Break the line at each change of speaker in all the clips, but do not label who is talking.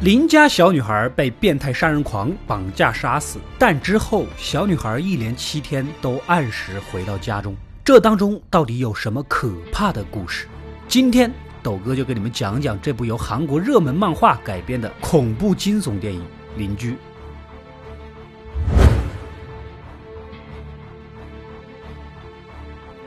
邻家小女孩被变态杀人狂绑架杀死，但之后小女孩一连七天都按时回到家中。这当中到底有什么可怕的故事？今天豆哥就给你们讲讲这部由韩国热门漫画改编的恐怖惊悚电影《邻居》。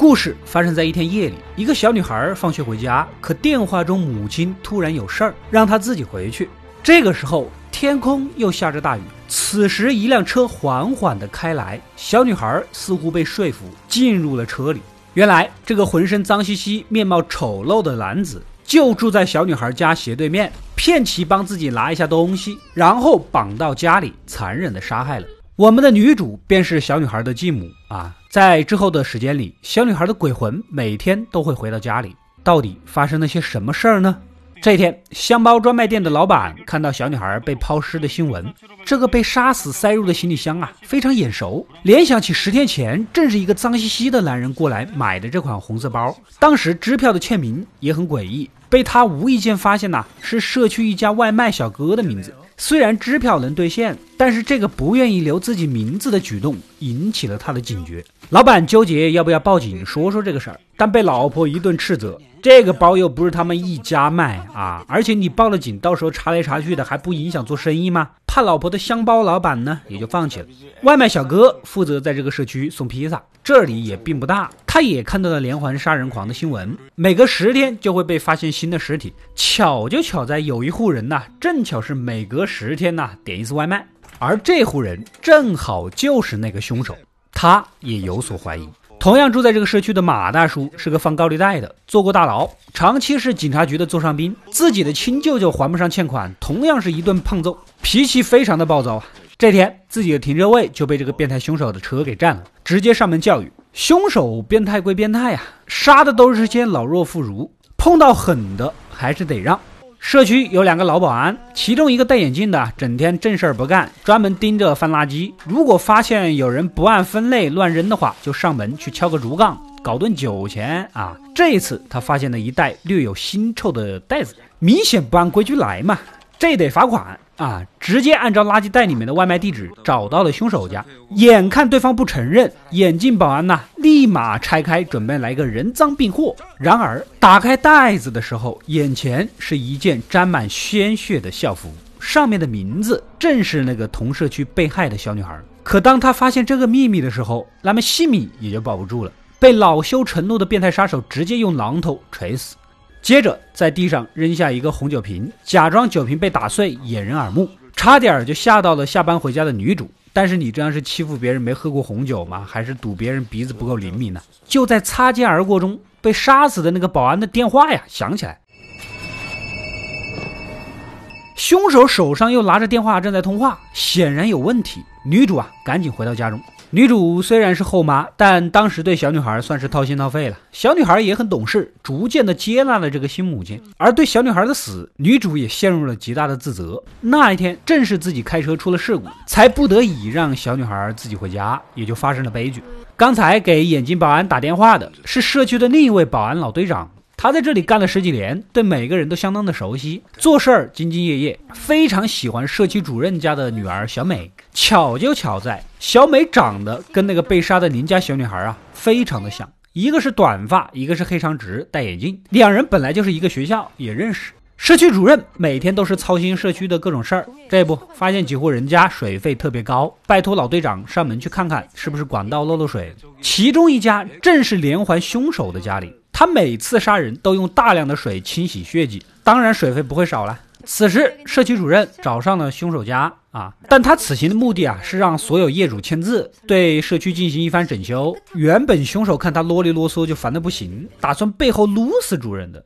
故事发生在一天夜里，一个小女孩放学回家，可电话中母亲突然有事儿，让她自己回去。这个时候，天空又下着大雨。此时，一辆车缓缓地开来，小女孩似乎被说服，进入了车里。原来，这个浑身脏兮兮、面貌丑陋的男子就住在小女孩家斜对面，骗其帮自己拿一下东西，然后绑到家里，残忍地杀害了。我们的女主便是小女孩的继母啊！在之后的时间里，小女孩的鬼魂每天都会回到家里。到底发生了些什么事儿呢？这天，箱包专卖店的老板看到小女孩被抛尸的新闻，这个被杀死塞入的行李箱啊，非常眼熟，联想起十天前正是一个脏兮兮的男人过来买的这款红色包。当时支票的签名也很诡异，被他无意间发现呐，是社区一家外卖小哥的名字。虽然支票能兑现，但是这个不愿意留自己名字的举动引起了他的警觉。老板纠结要不要报警说说这个事儿，但被老婆一顿斥责。这个包又不是他们一家卖啊，而且你报了警，到时候查来查去的还不影响做生意吗？怕老婆的箱包老板呢，也就放弃了。外卖小哥负责在这个社区送披萨，这里也并不大，他也看到了连环杀人狂的新闻，每隔十天就会被发现新的尸体。巧就巧在有一户人呐，正巧是每隔十天呐点一次外卖，而这户人正好就是那个凶手，他也有所怀疑。同样住在这个社区的马大叔是个放高利贷的，坐过大牢，长期是警察局的座上宾。自己的亲舅舅还不上欠款，同样是一顿胖揍，脾气非常的暴躁啊。这天自己的停车位就被这个变态凶手的车给占了，直接上门教育。凶手变态归变态呀，杀的都是些老弱妇孺，碰到狠的还是得让。社区有两个老保安，其中一个戴眼镜的，整天正事儿不干，专门盯着翻垃圾。如果发现有人不按分类乱扔的话，就上门去敲个竹杠，搞顿酒钱啊。这一次他发现了一袋略有腥臭的袋子，明显不按规矩来嘛，这得罚款。啊！直接按照垃圾袋里面的外卖地址找到了凶手家，眼看对方不承认，眼镜保安呐立马拆开准备来个人赃并获。然而打开袋子的时候，眼前是一件沾满鲜血的校服，上面的名字正是那个同社区被害的小女孩。可当他发现这个秘密的时候，那么性命也就保不住了，被恼羞成怒的变态杀手直接用榔头锤死。接着在地上扔下一个红酒瓶，假装酒瓶被打碎，掩人耳目，差点就吓到了下班回家的女主。但是你这样是欺负别人没喝过红酒吗？还是赌别人鼻子不够灵敏呢？就在擦肩而过中，被杀死的那个保安的电话呀响起来，凶手手上又拿着电话正在通话，显然有问题。女主啊，赶紧回到家中。女主虽然是后妈，但当时对小女孩算是掏心掏肺了。小女孩也很懂事，逐渐的接纳了这个新母亲。而对小女孩的死，女主也陷入了极大的自责。那一天正是自己开车出了事故，才不得已让小女孩自己回家，也就发生了悲剧。刚才给眼镜保安打电话的是社区的另一位保安老队长。他在这里干了十几年，对每个人都相当的熟悉，做事儿兢兢业业，非常喜欢社区主任家的女儿小美。巧就巧在，小美长得跟那个被杀的邻家小女孩啊，非常的像，一个是短发，一个是黑长直，戴眼镜，两人本来就是一个学校，也认识。社区主任每天都是操心社区的各种事儿，这不发现几户人家水费特别高，拜托老队长上门去看看，是不是管道漏漏水？其中一家正是连环凶手的家里。他每次杀人都用大量的水清洗血迹，当然水费不会少了。此时，社区主任找上了凶手家啊，但他此行的目的啊是让所有业主签字，对社区进行一番整修。原本凶手看他啰里啰嗦就烦得不行，打算背后撸死主任的。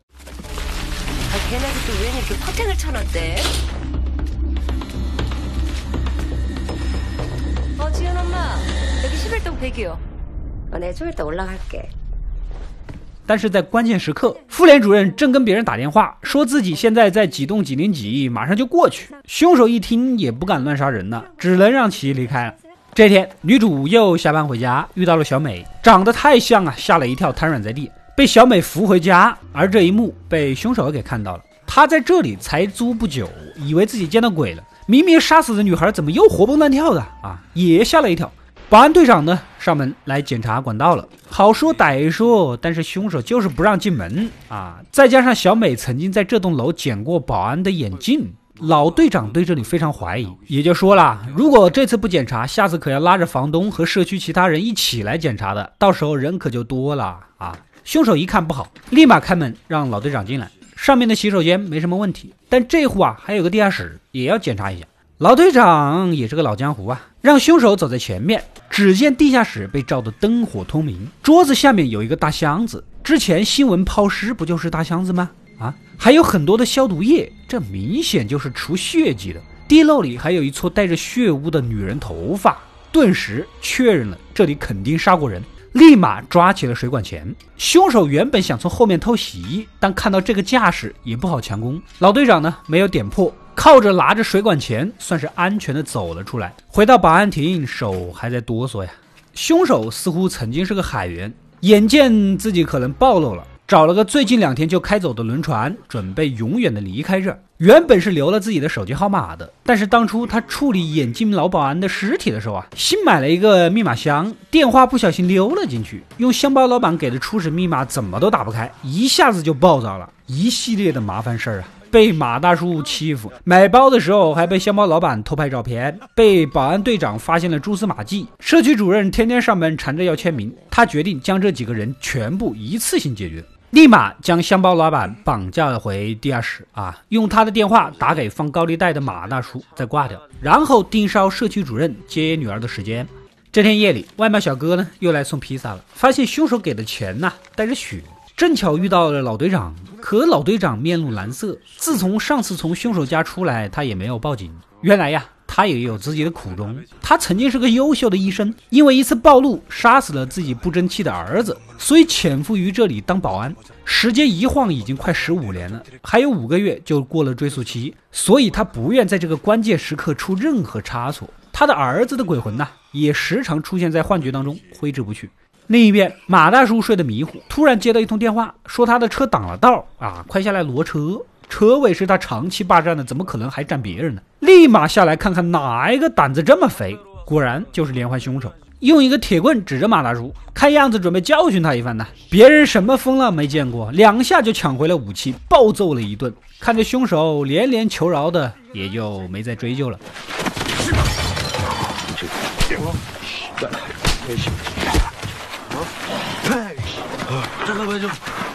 但是在关键时刻，妇联主任正跟别人打电话，说自己现在在几栋几零几，马上就过去。凶手一听也不敢乱杀人了，只能让其离开。这天，女主又下班回家，遇到了小美，长得太像啊，吓了一跳，瘫软在地，被小美扶回家。而这一幕被凶手给看到了，他在这里才租不久，以为自己见到鬼了，明明杀死的女孩怎么又活蹦乱跳的啊，也吓了一跳。保安队长呢，上门来检查管道了，好说歹说，但是凶手就是不让进门啊！再加上小美曾经在这栋楼捡过保安的眼镜。老队长对这里非常怀疑，也就说了，如果这次不检查，下次可要拉着房东和社区其他人一起来检查的，到时候人可就多了啊！凶手一看不好，立马开门让老队长进来。上面的洗手间没什么问题，但这户啊还有个地下室，也要检查一下。老队长也是个老江湖啊，让凶手走在前面。只见地下室被照得灯火通明，桌子下面有一个大箱子，之前新闻抛尸不就是大箱子吗？啊，还有很多的消毒液，这明显就是除血迹的。地漏里还有一撮带着血污的女人头发，顿时确认了这里肯定杀过人，立马抓起了水管钳。凶手原本想从后面偷袭，但看到这个架势也不好强攻。老队长呢没有点破，靠着拿着水管钳，算是安全的走了出来。回到保安亭，手还在哆嗦呀。凶手似乎曾经是个海员，眼见自己可能暴露了。找了个最近两天就开走的轮船，准备永远的离开这儿。原本是留了自己的手机号码的，但是当初他处理眼镜老保安的尸体的时候啊，新买了一个密码箱，电话不小心溜了进去，用箱包老板给的初始密码怎么都打不开，一下子就暴躁了，一系列的麻烦事儿啊。被马大叔欺负，买包的时候还被箱包老板偷拍照片，被保安队长发现了蛛丝马迹。社区主任天天上门缠着要签名，他决定将这几个人全部一次性解决，立马将箱包老板绑架回地下室啊，用他的电话打给放高利贷的马大叔，再挂掉，然后盯梢社区主任接女儿的时间。这天夜里，外卖小哥呢又来送披萨了，发现凶手给的钱呐带着血。正巧遇到了老队长，可老队长面露难色。自从上次从凶手家出来，他也没有报警。原来呀，他也有自己的苦衷。他曾经是个优秀的医生，因为一次暴露杀死了自己不争气的儿子，所以潜伏于这里当保安。时间一晃已经快十五年了，还有五个月就过了追诉期，所以他不愿在这个关键时刻出任何差错。他的儿子的鬼魂呐，也时常出现在幻觉当中，挥之不去。另一边，马大叔睡得迷糊，突然接到一通电话，说他的车挡了道啊，快下来挪车。车位是他长期霸占的，怎么可能还占别人呢？立马下来看看哪一个胆子这么肥，果然就是连环凶手，用一个铁棍指着马大叔，看样子准备教训他一番呢。别人什么风浪没见过，两下就抢回了武器，暴揍了一顿。看着凶手连连求饶的，也就没再追究了。
这个白就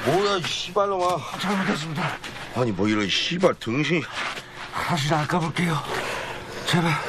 뭐야씨발놈아잘못했습니다아니뭐이런씨발등신다시나가볼게요제발아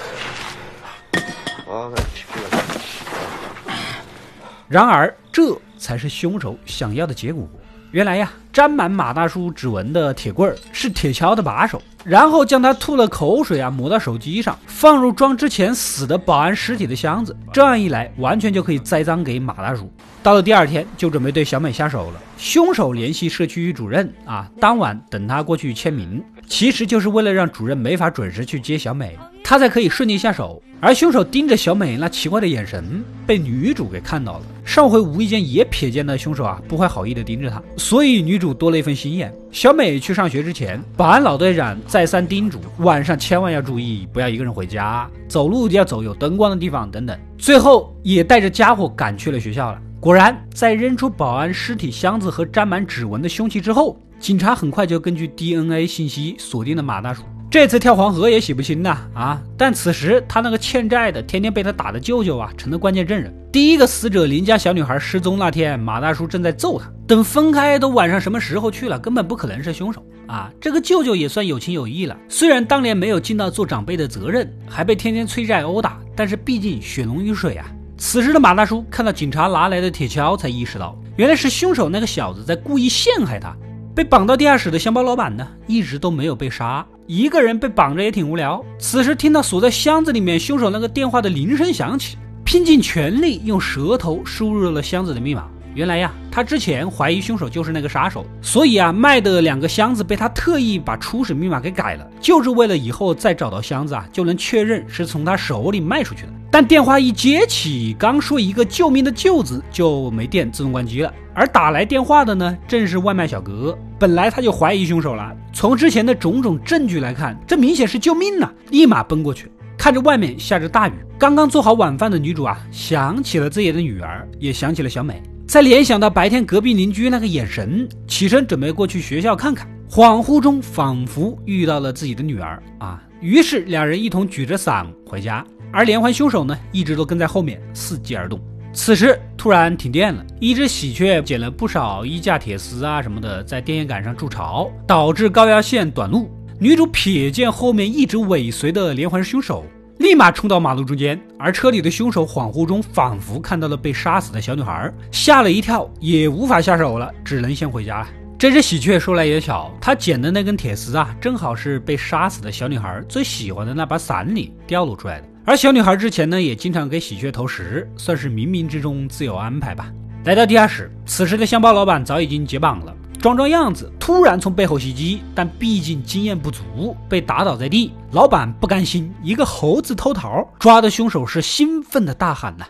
然而，这才是凶手想要的结果。原来呀， 沾满马大叔指纹的铁棍儿是铁锹的把手，然后将他吐了口水啊抹到手机上，放入装之前死的保安尸体的箱子。这样一来，完全就可以栽赃给马大叔。到了第二天，就准备对小美下手了。凶手联系社区主任啊，当晚等他过去签名，其实就是为了让主任没法准时去接小美，他才可以顺利下手。而凶手盯着小美那奇怪的眼神，被女主给看到了。上回无意间也瞥见了凶手啊，不怀好意的盯着她，所以女主多了一份心眼。小美去上学之前，保安老队长再三叮嘱，晚上千万要注意，不要一个人回家，走路要走有灯光的地方等等。最后也带着家伙赶去了学校了。果然，在扔出保安尸体箱子和沾满指纹的凶器之后，警察很快就根据 DNA 信息锁定了马大叔。这次跳黄河也洗不清呐啊！但此时他那个欠债的、天天被他打的舅舅啊，成了关键证人。第一个死者邻家小女孩失踪那天，马大叔正在揍他。等分开都晚上什么时候去了，根本不可能是凶手啊！这个舅舅也算有情有义了，虽然当年没有尽到做长辈的责任，还被天天催债殴打，但是毕竟血浓于水啊。此时的马大叔看到警察拿来的铁锹，才意识到原来是凶手那个小子在故意陷害他。被绑到地下室的箱包老板呢，一直都没有被杀。一个人被绑着也挺无聊。此时听到锁在箱子里面凶手那个电话的铃声响起，拼尽全力用舌头输入了箱子的密码。原来呀，他之前怀疑凶手就是那个杀手，所以啊，卖的两个箱子被他特意把初始密码给改了，就是为了以后再找到箱子啊，就能确认是从他手里卖出去的。但电话一接起，刚说一个救命的“救”字，就没电，自动关机了。而打来电话的呢，正是外卖小哥。本来他就怀疑凶手了，从之前的种种证据来看，这明显是救命呐！立马奔过去，看着外面下着大雨，刚刚做好晚饭的女主啊，想起了自己的女儿，也想起了小美，再联想到白天隔壁邻居那个眼神，起身准备过去学校看看。恍惚中，仿佛遇到了自己的女儿啊！于是两人一同举着伞回家。而连环凶手呢，一直都跟在后面，伺机而动。此时突然停电了，一只喜鹊捡了不少衣架、铁丝啊什么的，在电线杆上筑巢，导致高压线短路。女主瞥见后面一直尾随的连环凶手，立马冲到马路中间。而车里的凶手恍惚中仿佛看到了被杀死的小女孩，吓了一跳，也无法下手了，只能先回家了。这只喜鹊说来也巧，它捡的那根铁丝啊，正好是被杀死的小女孩最喜欢的那把伞里掉落出来的。而小女孩之前呢，也经常给喜鹊投食，算是冥冥之中自有安排吧。来到地下室，此时的箱包老板早已经解绑了，装装样子，突然从背后袭击，但毕竟经验不足，被打倒在地。老板不甘心，一个猴子偷桃，抓的凶手是兴奋的大喊呢。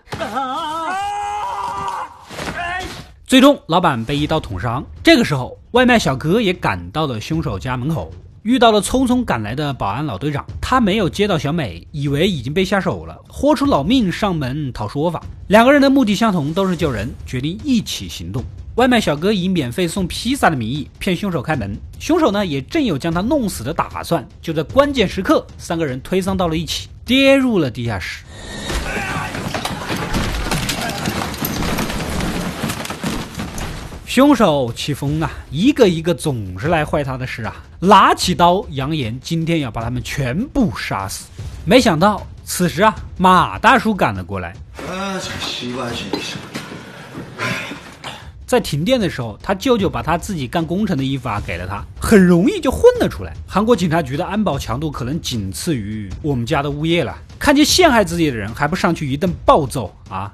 最终，老板被一刀捅伤。这个时候，外卖小哥也赶到了凶手家门口。遇到了匆匆赶来的保安老队长，他没有接到小美，以为已经被下手了，豁出老命上门讨说法。两个人的目的相同，都是救人，决定一起行动。外卖小哥以免费送披萨的名义骗凶手开门，凶手呢也正有将他弄死的打算。就在关键时刻，三个人推搡到了一起，跌入了地下室。凶手起风啊，一个一个总是来坏他的事啊！拿起刀，扬言今天要把他们全部杀死。没想到此时啊，马大叔赶了过来。在停电的时候，他舅舅把他自己干工程的衣服啊给了他，很容易就混了出来。韩国警察局的安保强度可能仅次于我们家的物业了。看见陷害自己的人，还不上去一顿暴揍啊！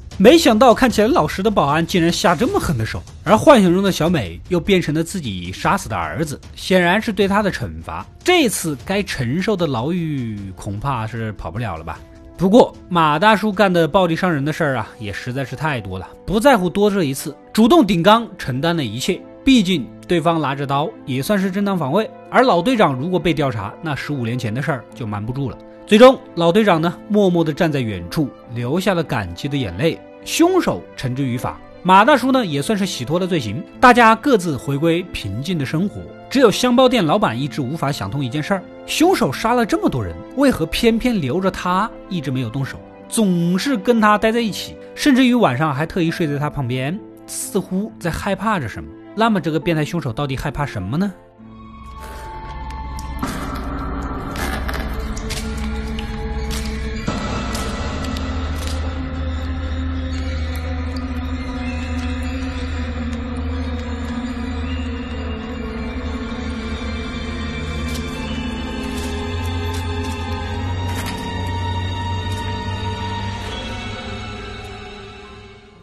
没想到看起来老实的保安竟然下这么狠的手，而幻想中的小美又变成了自己杀死的儿子，显然是对他的惩罚。这次该承受的牢狱恐怕是跑不了了吧？不过马大叔干的暴力伤人的事儿啊，也实在是太多了，不在乎多这一次，主动顶缸承担了一切。毕竟对方拿着刀，也算是正当防卫。而老队长如果被调查，那十五年前的事儿就瞒不住了。最终，老队长呢，默默地站在远处，流下了感激的眼泪。凶手绳之于法，马大叔呢也算是洗脱了罪行，大家各自回归平静的生活。只有香包店老板一直无法想通一件事儿：凶手杀了这么多人，为何偏偏留着他一直没有动手，总是跟他待在一起，甚至于晚上还特意睡在他旁边，似乎在害怕着什么？那么这个变态凶手到底害怕什么呢？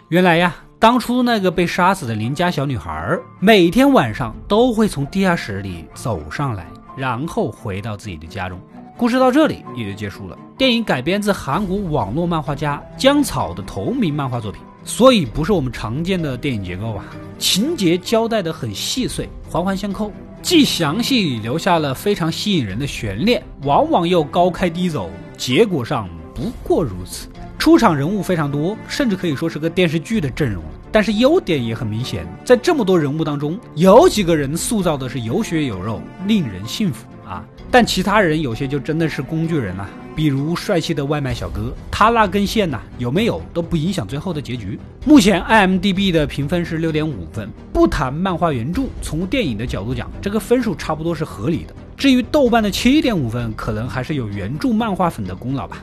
原来呀，当初那个被杀死的邻家小女孩，每天晚上都会从地下室里走上来，然后回到自己的家中。故事到这里也就结束了。电影改编自韩国网络漫画家江草的同名漫画作品，所以不是我们常见的电影结构啊。情节交代的很细碎，环环相扣，既详细留下了非常吸引人的悬念，往往又高开低走，结果上不过如此。出场人物非常多，甚至可以说是个电视剧的阵容。但是优点也很明显，在这么多人物当中，有几个人塑造的是有血有肉，令人信服啊。但其他人有些就真的是工具人了，比如帅气的外卖小哥，他那根线呐有没有都不影响最后的结局。目前 IMDB 的评分是六点五分，不谈漫画原著，从电影的角度讲，这个分数差不多是合理的。至于豆瓣的七点五分，可能还是有原著漫画粉的功劳吧。